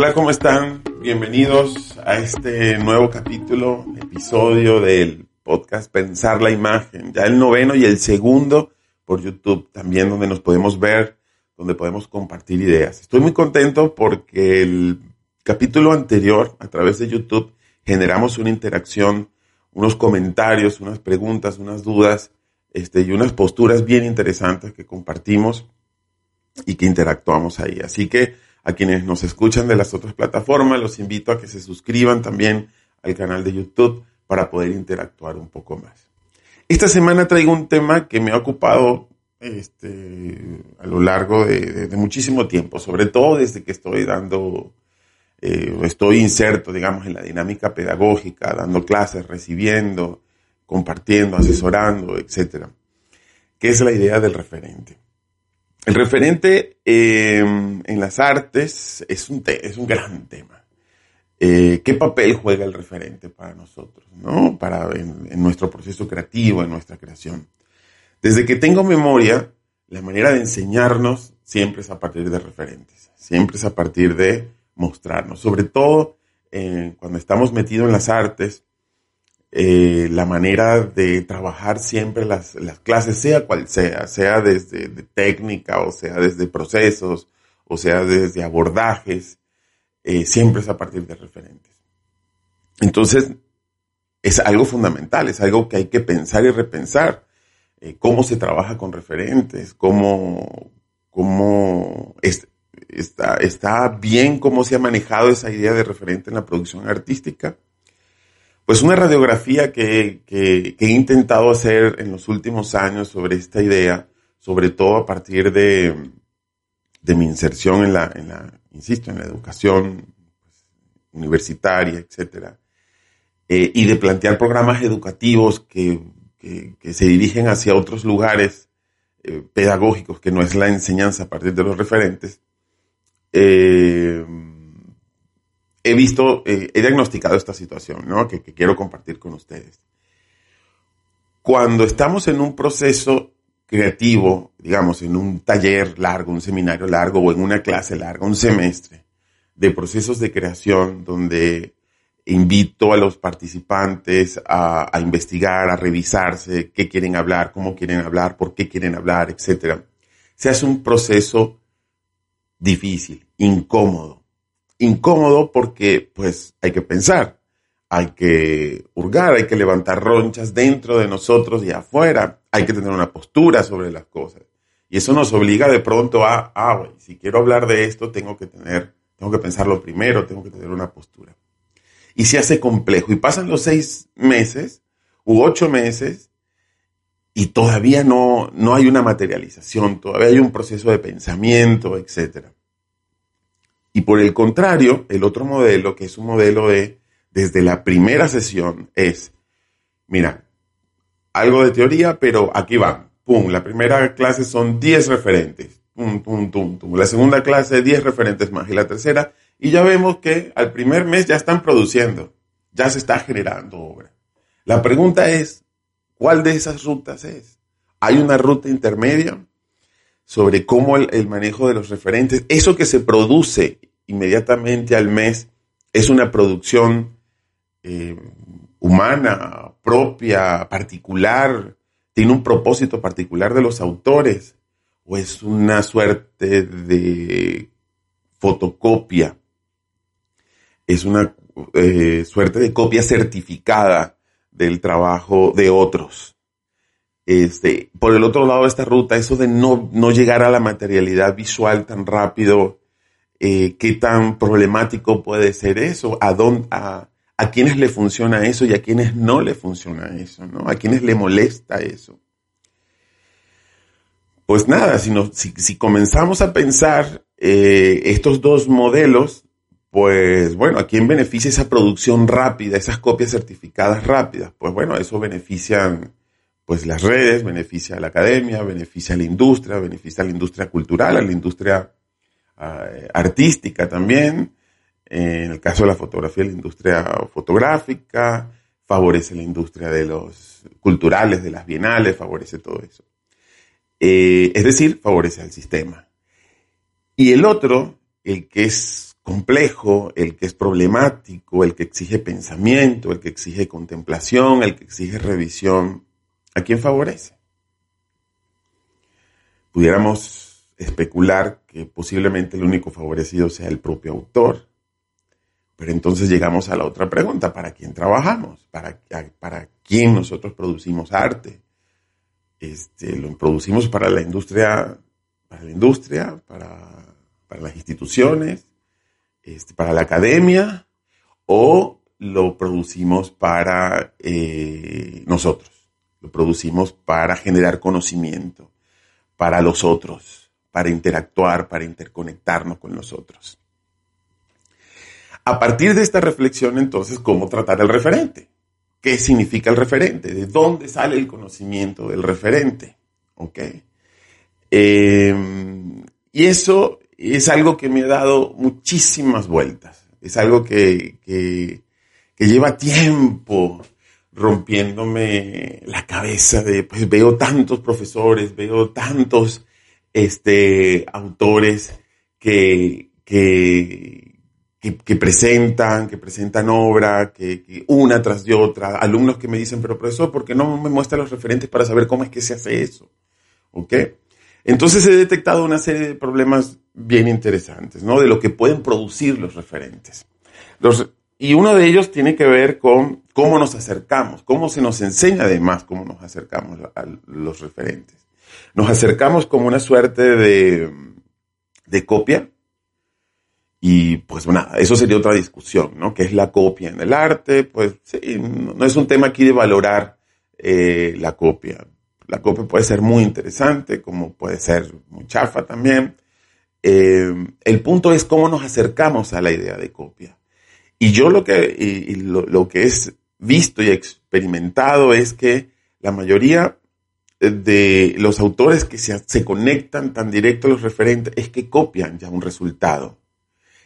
Hola, ¿cómo están? Bienvenidos a este nuevo capítulo, episodio del podcast Pensar la Imagen, ya el noveno y el segundo por YouTube, también donde nos podemos ver, donde podemos compartir ideas. Estoy muy contento porque el capítulo anterior, a través de YouTube, generamos una interacción, unos comentarios, unas preguntas, unas dudas este, y unas posturas bien interesantes que compartimos y que interactuamos ahí. Así que a quienes nos escuchan de las otras plataformas, los invito a que se suscriban también al canal de YouTube para poder interactuar un poco más. Esta semana traigo un tema que me ha ocupado este, a lo largo de, muchísimo tiempo, sobre todo desde que estoy dando, eh, estoy inserto, digamos, en la dinámica pedagógica, dando clases, recibiendo, compartiendo, asesorando, etcétera, que es la idea del referente. El referente eh, en las artes es un, es un gran tema. Eh, ¿Qué papel juega el referente para nosotros, ¿no? Para, en, nuestro proceso creativo, en nuestra creación? Desde que tengo memoria, la manera de enseñarnos siempre es a partir de referentes, siempre es a partir de mostrarnos, sobre todo eh, cuando estamos metidos en las artes, eh, la manera de trabajar siempre las, las, clases, sea cual sea, sea desde técnica o sea desde procesos o sea desde abordajes, eh, siempre es a partir de referentes. Entonces, es algo fundamental, es algo que hay que pensar y repensar. Eh, cómo se trabaja con referentes, cómo, cómo está, está bien cómo se ha manejado esa idea de referente en la producción artística pues una radiografía que, he intentado hacer en los últimos años sobre esta idea, sobre todo a partir de, mi inserción en la, insisto, en la educación pues, universitaria, etcétera, eh, y de plantear programas educativos que, se dirigen hacia otros lugares eh, pedagógicos, que no es la enseñanza a partir de los referentes, eh, he visto, eh, he diagnosticado esta situación, ¿no? Que, quiero compartir con ustedes. Cuando estamos en un proceso creativo, digamos, en un taller largo, un seminario largo o en una clase larga, un semestre de procesos de creación donde invito a los participantes a, a, investigar, a revisarse qué quieren hablar, cómo quieren hablar, por qué quieren hablar, etc. Se hace un proceso difícil, incómodo, incómodo porque pues hay que pensar, hay que hurgar, hay que levantar ronchas dentro de nosotros y afuera, hay que tener una postura sobre las cosas. Y eso nos obliga de pronto a, ah, si quiero hablar de esto, tengo que tener, tengo que pensarlo primero, tengo que tener una postura. Y se hace complejo. Y pasan los seis meses u ocho meses y todavía no, no hay una materialización, todavía hay un proceso de pensamiento, etcétera. Y por el contrario, el otro modelo, que es un modelo de desde la primera sesión, es, mira, algo de teoría, pero aquí va. Pum, la primera clase son 10 referentes. Pum, pum, pum, pum. La segunda clase, 10 referentes más. Y la tercera, y ya vemos que al primer mes ya están produciendo, ya se está generando obra. La pregunta es, ¿cuál de esas rutas es? ¿Hay una ruta intermedia? Sobre cómo el, manejo de los referentes, eso que se produce inmediatamente al mes, es una producción eh, humana, propia, particular, tiene un propósito particular de los autores, o es una suerte de fotocopia, es una eh, suerte de copia certificada del trabajo de otros. Este, por el otro lado de esta ruta, eso de no, no llegar a la materialidad visual tan rápido, eh, qué tan problemático puede ser eso, a, dónde, a, a quienes le funciona eso y a quienes no le funciona eso, ¿no? A quienes le molesta eso. pues nada, si, si, comenzamos a pensar eh, estos dos modelos, pues bueno, ¿a quién beneficia esa producción rápida, esas copias certificadas rápidas? Pues bueno, eso beneficia pues las redes, beneficia a la academia, beneficia a la industria, beneficia a la industria cultural, a la industria ah, artística también. En el caso de la fotografía, la industria fotográfica, favorece la industria de los culturales, de las bienales, favorece todo eso. Eh, es decir, favorece al sistema. Y el otro, el que es complejo, el que es problemático, el que exige pensamiento, el que exige contemplación, el que exige revisión, ¿a quién favorece? Pudiéramos especular que posiblemente el único favorecido sea el propio autor, pero entonces llegamos a la otra pregunta, ¿para quién trabajamos? ¿Para, quién nosotros producimos arte? este, lo producimos para la industria, para la industria, para, las instituciones, este, para la academia, o lo producimos para eh, nosotros, lo producimos para generar conocimiento, para los otros, para interactuar, para interconectarnos con los otros. A partir de esta reflexión, entonces, ¿cómo tratar el referente? qué significa el referente, de dónde sale el conocimiento del referente. ¿Ok? Em, y eso es algo que me ha dado muchísimas vueltas. Es algo que, que, lleva tiempo rompiéndome la cabeza de, pues veo tantos profesores, veo tantos este, autores que, que, que, presentan, que presentan obra, que, una tras de otra, alumnos que me dicen, pero profesor, ¿por qué no me muestra los referentes para saber cómo es que se hace eso? ¿Ok? Entonces he detectado una serie de problemas bien interesantes, ¿no? De lo que pueden producir los referentes. Los, y uno de ellos tiene que ver con cómo nos acercamos, cómo se nos enseña además cómo nos acercamos a los referentes. Nos acercamos como una suerte de, de copia, y pues bueno, eso sería otra discusión, ¿no? ¿Qué es la copia en el arte? Pues no es un tema aquí de valorar eh, la copia. La copia puede ser muy interesante, como puede ser muy chafa también. Eh, el punto es cómo nos acercamos a la idea de copia. Y yo lo que, lo, que es visto y experimentado es que la mayoría de los autores que se, se conectan tan directo a los referentes es que copian ya un resultado.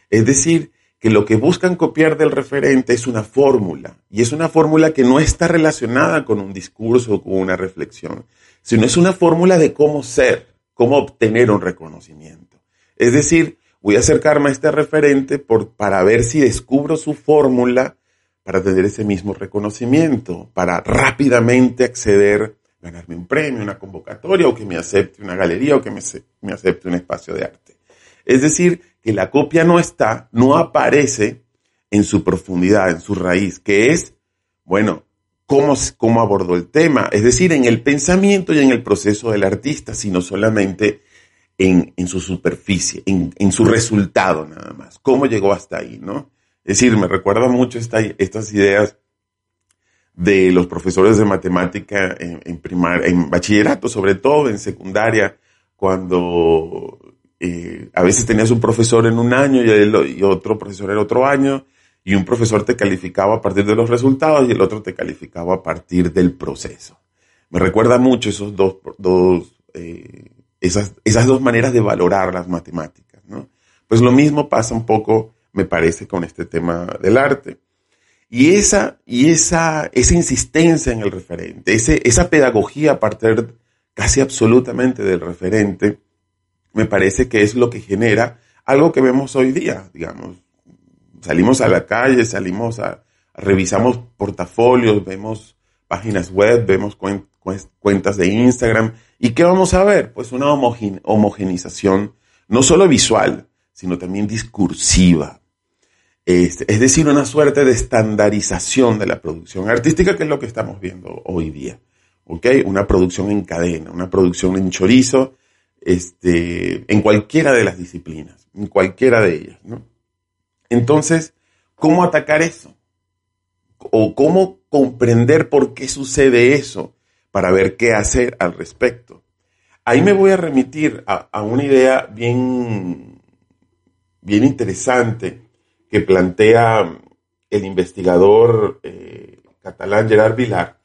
Es decir, que lo que buscan copiar del referente es una fórmula, y es una fórmula que no está relacionada con un discurso o con una reflexión, sino es una fórmula de cómo ser, cómo obtener un reconocimiento. Es decir, voy a acercarme a este referente por, para ver si descubro su fórmula para tener ese mismo reconocimiento, para rápidamente acceder, ganarme un premio, una convocatoria, o que me acepte una galería, o que me, me acepte un espacio de arte. Es decir, que la copia no está, no aparece en su profundidad, en su raíz, que es, bueno, cómo, cómo abordó el tema, es decir, en el pensamiento y en el proceso del artista, sino solamente en, su superficie, en, su resultado nada más, cómo llegó hasta ahí, ¿no? Es decir, me recuerda mucho estas ideas de los profesores de matemática en, en, bachillerato, sobre todo en secundaria, cuando eh, a veces tenías un profesor en un año y, otro profesor en otro año, y un profesor te calificaba a partir de los resultados y el otro te calificaba a partir del proceso. Me recuerda mucho esos dos, dos eh, esas, esas dos maneras de valorar las matemáticas. ¿no? Pues lo mismo pasa un poco, me parece, con este tema del arte. Y esa, y esa, esa insistencia en el referente, ese, esa pedagogía a partir casi absolutamente del referente, me parece que es lo que genera algo que vemos hoy día, digamos. Salimos a la calle, salimos a, revisamos portafolios, vemos páginas web, vemos cuentas de Instagram. ¿Y qué vamos a ver? Pues una homogenización, no solo visual, sino también discursiva. Este, es decir, una suerte de estandarización de la producción artística, que es lo que estamos viendo hoy día. Una producción en cadena, una producción en chorizo, este, en cualquiera de las disciplinas, en cualquiera de ellas. ¿no? Entonces, ¿cómo atacar eso? ¿O cómo comprender por qué sucede eso para ver qué hacer al respecto? Ahí me voy a remitir a, una idea bien, bien interesante que plantea el investigador eh, catalán Gerard Vilar,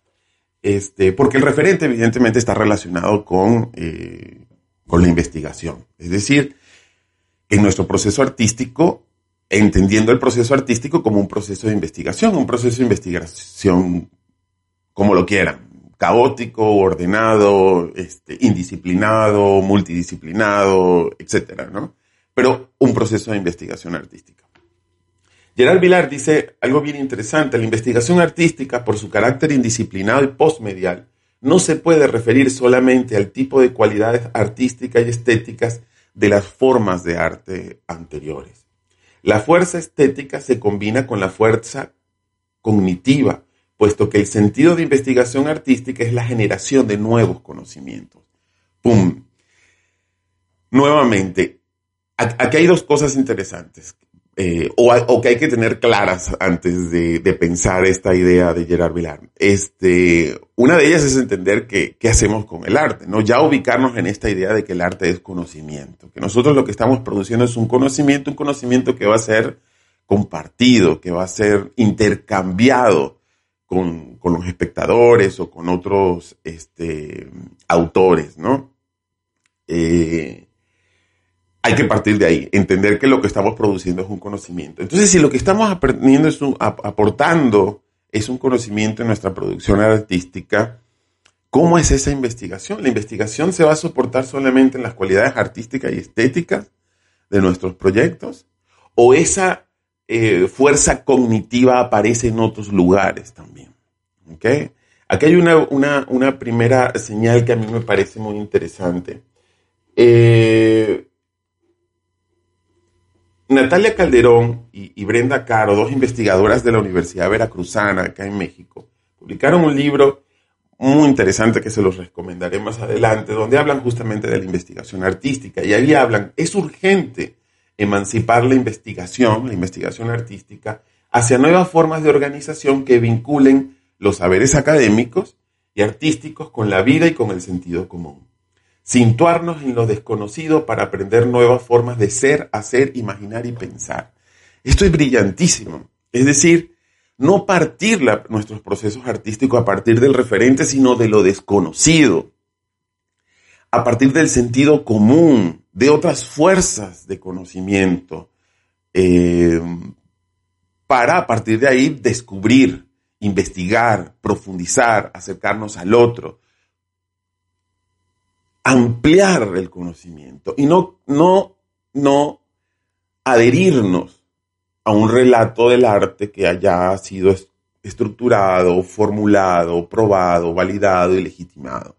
este, porque el referente evidentemente está relacionado con, eh, con la investigación. Es decir, en nuestro proceso artístico, entendiendo el proceso artístico como un proceso de investigación, un proceso de investigación como lo quieran, caótico, ordenado, este, indisciplinado, multidisciplinado, etcétera, ¿no? Pero un proceso de investigación artística. Gerard Vilar dice algo bien interesante, la investigación artística, por su carácter indisciplinado y postmedial, no se puede referir solamente al tipo de cualidades artísticas y estéticas de las formas de arte anteriores. La fuerza estética se combina con la fuerza cognitiva, puesto que el sentido de investigación artística es la generación de nuevos conocimientos. ¡Pum! Nuevamente, aquí hay dos cosas interesantes, eh, o, que hay que tener claras antes de, pensar esta idea de Gerard Vilar. Este, una de ellas es entender qué hacemos con el arte, ¿no? Ya ubicarnos en esta idea de que el arte es conocimiento, que nosotros lo que estamos produciendo es un conocimiento, un conocimiento que va a ser compartido, que va a ser intercambiado con, los espectadores o con otros este, autores, ¿no? Eh, hay que partir de ahí, entender que lo que estamos produciendo es un conocimiento. Entonces, si lo que estamos aprendiendo es aportando es un conocimiento en nuestra producción artística, ¿cómo es esa investigación? La investigación se va a soportar solamente en las cualidades artísticas y estéticas de nuestros proyectos, o esa eh, fuerza cognitiva aparece en otros lugares también. ¿okay? Aquí hay una, primera señal que a mí me parece muy interesante. Eh, Natalia Calderón y, Brenda Caro, dos investigadoras de la Universidad Veracruzana acá en México, publicaron un libro muy interesante que se los recomendaré más adelante, donde hablan justamente de la investigación artística. Y ahí hablan, es urgente emancipar la investigación, la investigación artística, hacia nuevas formas de organización que vinculen los saberes académicos y artísticos con la vida y con el sentido común. Situarnos en lo desconocido para aprender nuevas formas de ser, hacer, imaginar y pensar. Esto es brillantísimo. Es decir, no partir nuestros procesos artísticos a partir del referente, sino de lo desconocido, a partir del sentido común, de otras fuerzas de conocimiento, eh, para a partir de ahí descubrir, investigar, profundizar, acercarnos al otro, ampliar el conocimiento y no, no, no adherirnos a un relato del arte que haya sido estructurado, formulado, probado, validado y legitimado.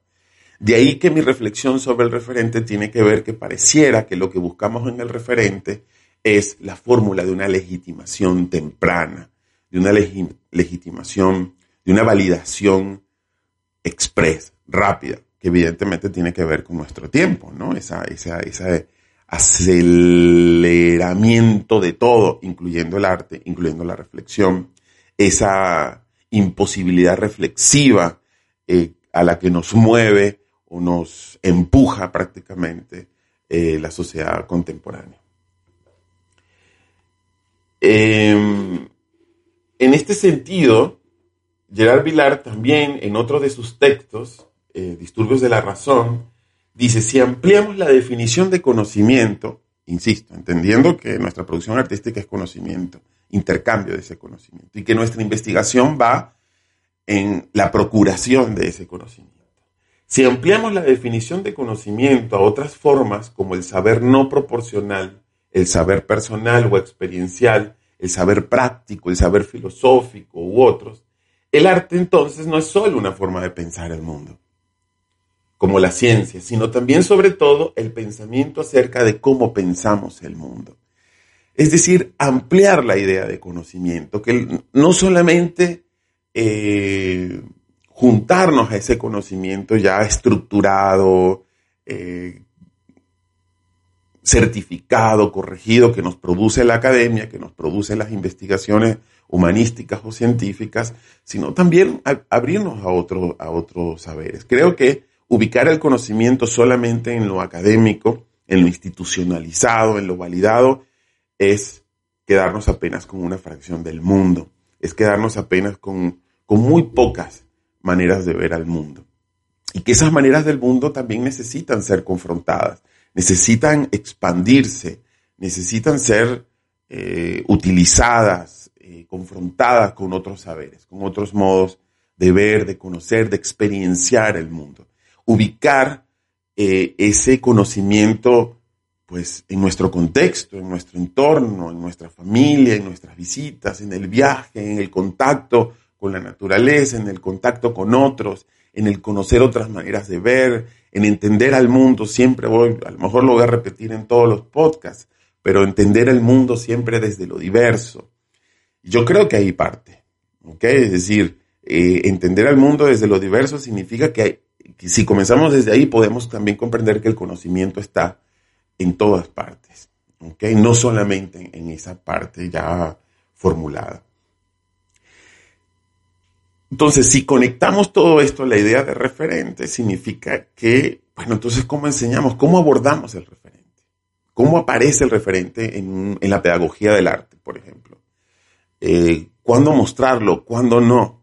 De ahí que mi reflexión sobre el referente tiene que ver que pareciera que lo que buscamos en el referente es la fórmula de una legitimación temprana, de una legitimación, de una validación express, rápida, que evidentemente tiene que ver con nuestro tiempo, ¿no? Esa, esa, ese aceleramiento de todo, incluyendo el arte, incluyendo la reflexión, esa imposibilidad reflexiva eh, a la que nos mueve o nos empuja prácticamente eh, la sociedad contemporánea. Em, en este sentido, Gerard Vilar también en otro de sus textos, eh, Disturbios de la Razón, dice, si ampliamos la definición de conocimiento, insisto, entendiendo que nuestra producción artística es conocimiento, intercambio de ese conocimiento, y que nuestra investigación va en la procuración de ese conocimiento. Si ampliamos la definición de conocimiento a otras formas como el saber no proporcional, el saber personal o experiencial, el saber práctico, el saber filosófico u otros, el arte entonces no es solo una forma de pensar el mundo, como la ciencia, sino también sobre todo el pensamiento acerca de cómo pensamos el mundo. Es decir, ampliar la idea de conocimiento, que no solamente eh, juntarnos a ese conocimiento ya estructurado, eh, certificado, corregido, que nos produce la academia, que nos produce las investigaciones humanísticas o científicas, sino también abrirnos a, a otros saberes. Creo que ubicar el conocimiento solamente en lo académico, en lo institucionalizado, en lo validado, es quedarnos apenas con una fracción del mundo, es quedarnos apenas con, con muy pocas maneras de ver al mundo. Y que esas maneras del mundo también necesitan ser confrontadas, necesitan expandirse, necesitan ser eh, utilizadas, eh, confrontadas con otros saberes, con otros modos de ver, de conocer, de experienciar el mundo. Ubicar eh, ese conocimiento pues en nuestro contexto, en nuestro entorno, en nuestra familia, en nuestras visitas, en el viaje, en el contacto con la naturaleza, en el contacto con otros, en el conocer otras maneras de ver, en entender al mundo. Siempre voy, a lo mejor lo voy a repetir en todos los podcasts, pero entender el mundo siempre desde lo diverso. Yo creo que ahí parte, ¿ok? Es decir, eh, entender al mundo desde lo diverso significa que, que si comenzamos desde ahí podemos también comprender que el conocimiento está en todas partes, ¿ok? No solamente en esa parte ya formulada. Entonces, si conectamos todo esto a la idea de referente, significa que, bueno, entonces, ¿cómo enseñamos? ¿Cómo abordamos el referente? ¿Cómo aparece el referente en, la pedagogía del arte, por ejemplo? Eh, ¿Cuándo mostrarlo? ¿Cuándo no?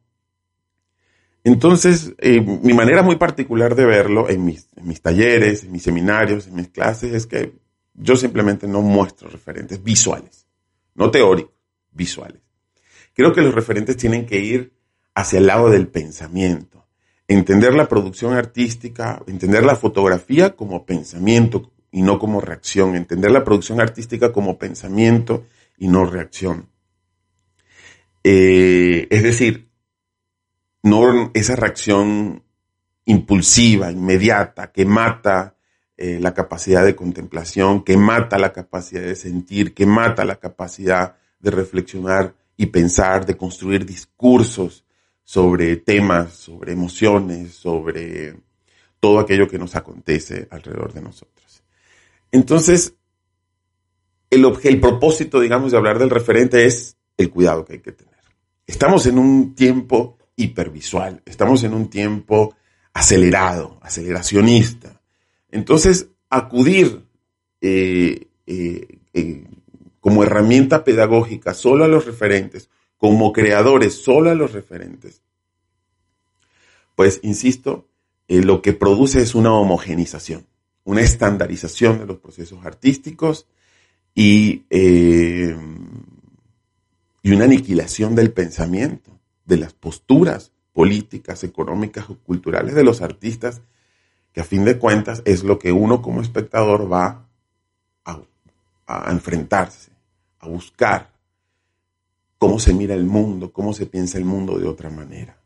Entonces, eh, mi manera muy particular de verlo en mis, talleres, en mis seminarios, en mis clases, es que yo simplemente no muestro referentes visuales, no teóricos, visuales. Creo que los referentes tienen que ir hacia el lado del pensamiento, entender la producción artística, entender la fotografía como pensamiento y no como reacción, entender la producción artística como pensamiento y no reacción. Eh, es decir, no esa reacción impulsiva, inmediata, que mata eh, la capacidad de contemplación, que mata la capacidad de sentir, que mata la capacidad de reflexionar y pensar, de construir discursos sobre temas, sobre emociones, sobre todo aquello que nos acontece alrededor de nosotros. Entonces, el, el propósito, digamos, de hablar del referente es el cuidado que hay que tener. Estamos en un tiempo hipervisual. Estamos en un tiempo acelerado, aceleracionista. Entonces, acudir eh, eh, eh, como herramienta pedagógica solo a los referentes, como creadores solo a los referentes, pues, insisto, lo que produce es una homogenización, una estandarización de los procesos artísticos y, y una aniquilación del pensamiento de las posturas políticas, económicas o culturales de los artistas, que a fin de cuentas es lo que uno como espectador va a, enfrentarse, a buscar cómo se mira el mundo, cómo se piensa el mundo de otra manera.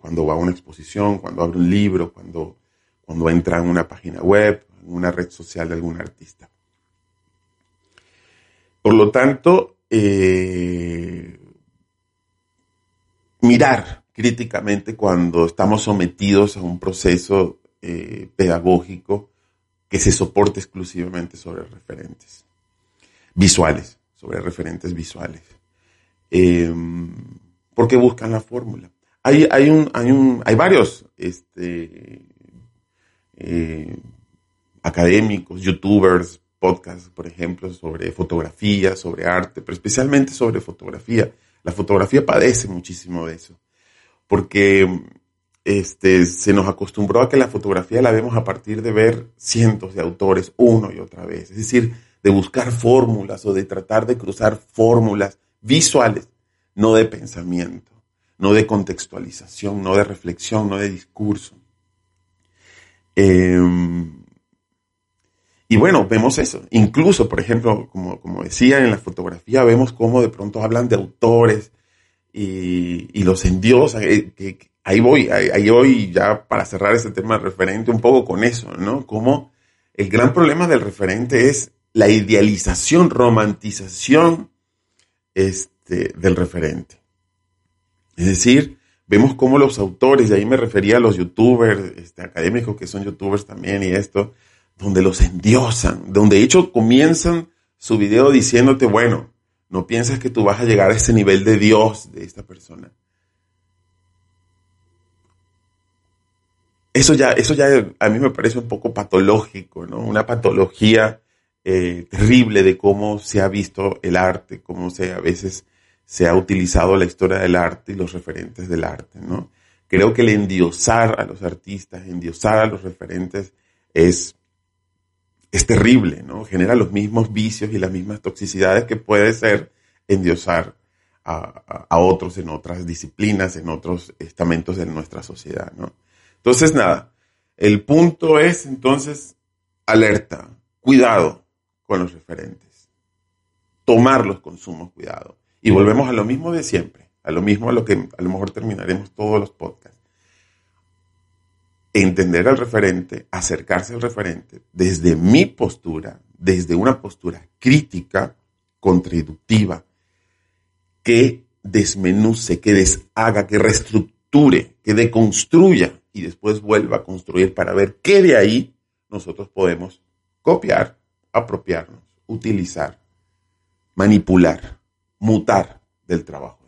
Cuando va a una exposición, cuando abre un libro, cuando, cuando entra en una página web, en una red social de algún artista. Por lo tanto, eh, mirar críticamente cuando estamos sometidos a un proceso eh, pedagógico que se soporte exclusivamente sobre referentes visuales, sobre referentes visuales. Em, porque buscan la fórmula. Hay, hay, un, hay, un, hay varios este, eh, académicos, youtubers, podcasts, por ejemplo, sobre fotografía, sobre arte, pero especialmente sobre fotografía la fotografía padece muchísimo de eso, porque este, se nos acostumbró a que la fotografía la vemos a partir de ver cientos de autores uno y otra vez, es decir, de buscar fórmulas o de tratar de cruzar fórmulas visuales, no de pensamiento, no de contextualización, no de reflexión, no de discurso. Em, y bueno, vemos eso. Incluso, por ejemplo, como, como decía en la fotografía, vemos cómo de pronto hablan de autores y, los endiosan. Eh, ahí voy, ahí, voy ya para cerrar este tema referente un poco con eso, ¿no? Como el gran problema del referente es la idealización, romantización este, del referente. Es decir, vemos cómo los autores, y ahí me refería a los youtubers, este, académicos que son youtubers también y esto, donde los endiosan, donde de hecho comienzan su video diciéndote, bueno, no pienses que tú vas a llegar a ese nivel de Dios de esta persona. eso ya, eso ya a mí me parece un poco patológico, ¿no? Una patología eh, terrible de cómo se ha visto el arte, cómo se a veces se ha utilizado la historia del arte y los referentes del arte, ¿no? Creo que el endiosar a los artistas, endiosar a los referentes es, es terrible, ¿no? Genera los mismos vicios y las mismas toxicidades que puede ser endiosar a, a otros en otras disciplinas, en otros estamentos de nuestra sociedad, ¿no? Entonces, nada, el punto es entonces alerta, cuidado con los referentes, tomarlos con sumo cuidado. Y volvemos a lo mismo de siempre, a lo mismo a lo que a lo mejor terminaremos todos los podcasts. Entender al referente, acercarse al referente desde mi postura, desde una postura crítica, contrainductiva, que desmenuce, que deshaga, que reestructure, que deconstruya y después vuelva a construir para ver qué de ahí nosotros podemos copiar, apropiarnos, utilizar, manipular, mutar del trabajo.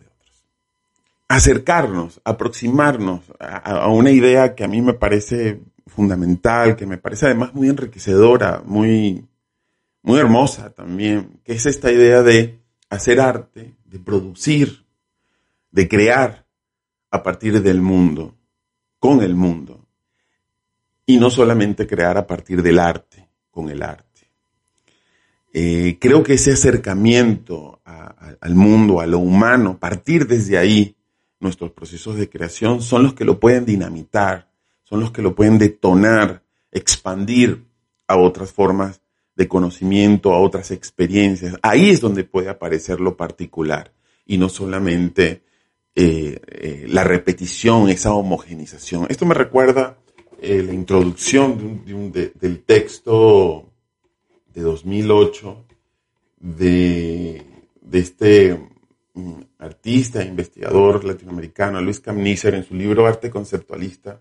Acercarnos, aproximarnos a, una idea que a mí me parece fundamental, que me parece además muy enriquecedora, muy, muy hermosa también, que es esta idea de hacer arte, de producir, de crear a partir del mundo con el mundo y no solamente crear a partir del arte, con el arte. Eh, creo que ese acercamiento al mundo, a lo humano, partir desde ahí, nuestros procesos de creación son los que lo pueden dinamitar, son los que lo pueden detonar, expandir a otras formas de conocimiento, a otras experiencias. Ahí es donde puede aparecer lo particular y no solamente eh, eh, la repetición, esa homogenización. Esto me recuerda eh, la introducción del texto de 2008 de, este mm, artista investigador latinoamericano, Luis Camnícer, en su libro Arte Conceptualista.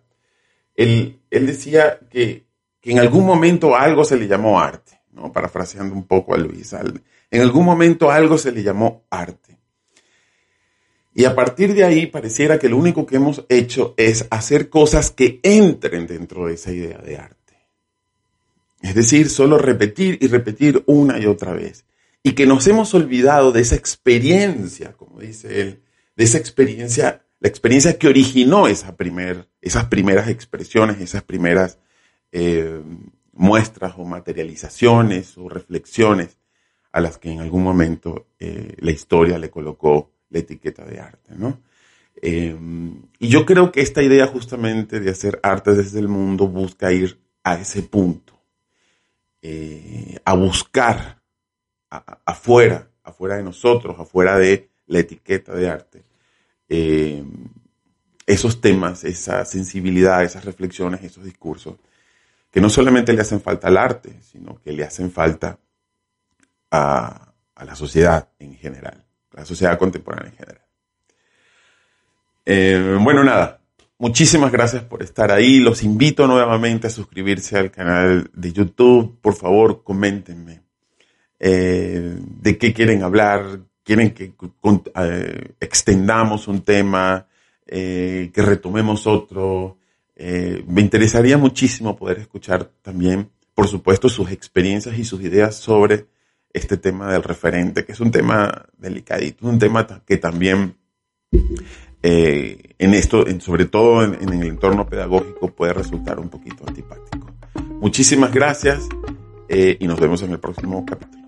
Él, él decía que, en algún momento algo se le llamó arte, ¿no? parafraseando un poco a Luis. en algún momento algo se le llamó arte. Y a partir de ahí pareciera que lo único que hemos hecho es hacer cosas que entren dentro de esa idea de arte. Es decir, solo repetir y repetir una y otra vez. Y que nos hemos olvidado de esa experiencia, como dice él, de esa experiencia, la experiencia que originó esa primer, esas primeras expresiones, esas primeras eh, muestras o materializaciones o reflexiones a las que en algún momento eh, la historia le colocó la etiqueta de arte, ¿no? Eh, y yo creo que esta idea justamente de hacer arte desde el mundo busca ir a ese punto, a buscar afuera, afuera de nosotros, afuera de la etiqueta de arte, eh, esos temas, esa sensibilidad, esas reflexiones, esos discursos, que no solamente le hacen falta al arte, sino que le hacen falta a la sociedad en general la sociedad contemporánea en general. Eh, bueno, nada, muchísimas gracias por estar ahí. Los invito nuevamente a suscribirse al canal de YouTube. Por favor, coméntenme eh, de qué quieren hablar. ¿Quieren que eh, extendamos un tema? que retomemos otro? me interesaría muchísimo poder escuchar también, por supuesto, sus experiencias y sus ideas sobre este tema del referente, que es un tema delicadito, un tema que también eh, en esto, sobre todo en, el entorno pedagógico, puede resultar un poquito antipático. Muchísimas gracias eh, y nos vemos en el próximo capítulo.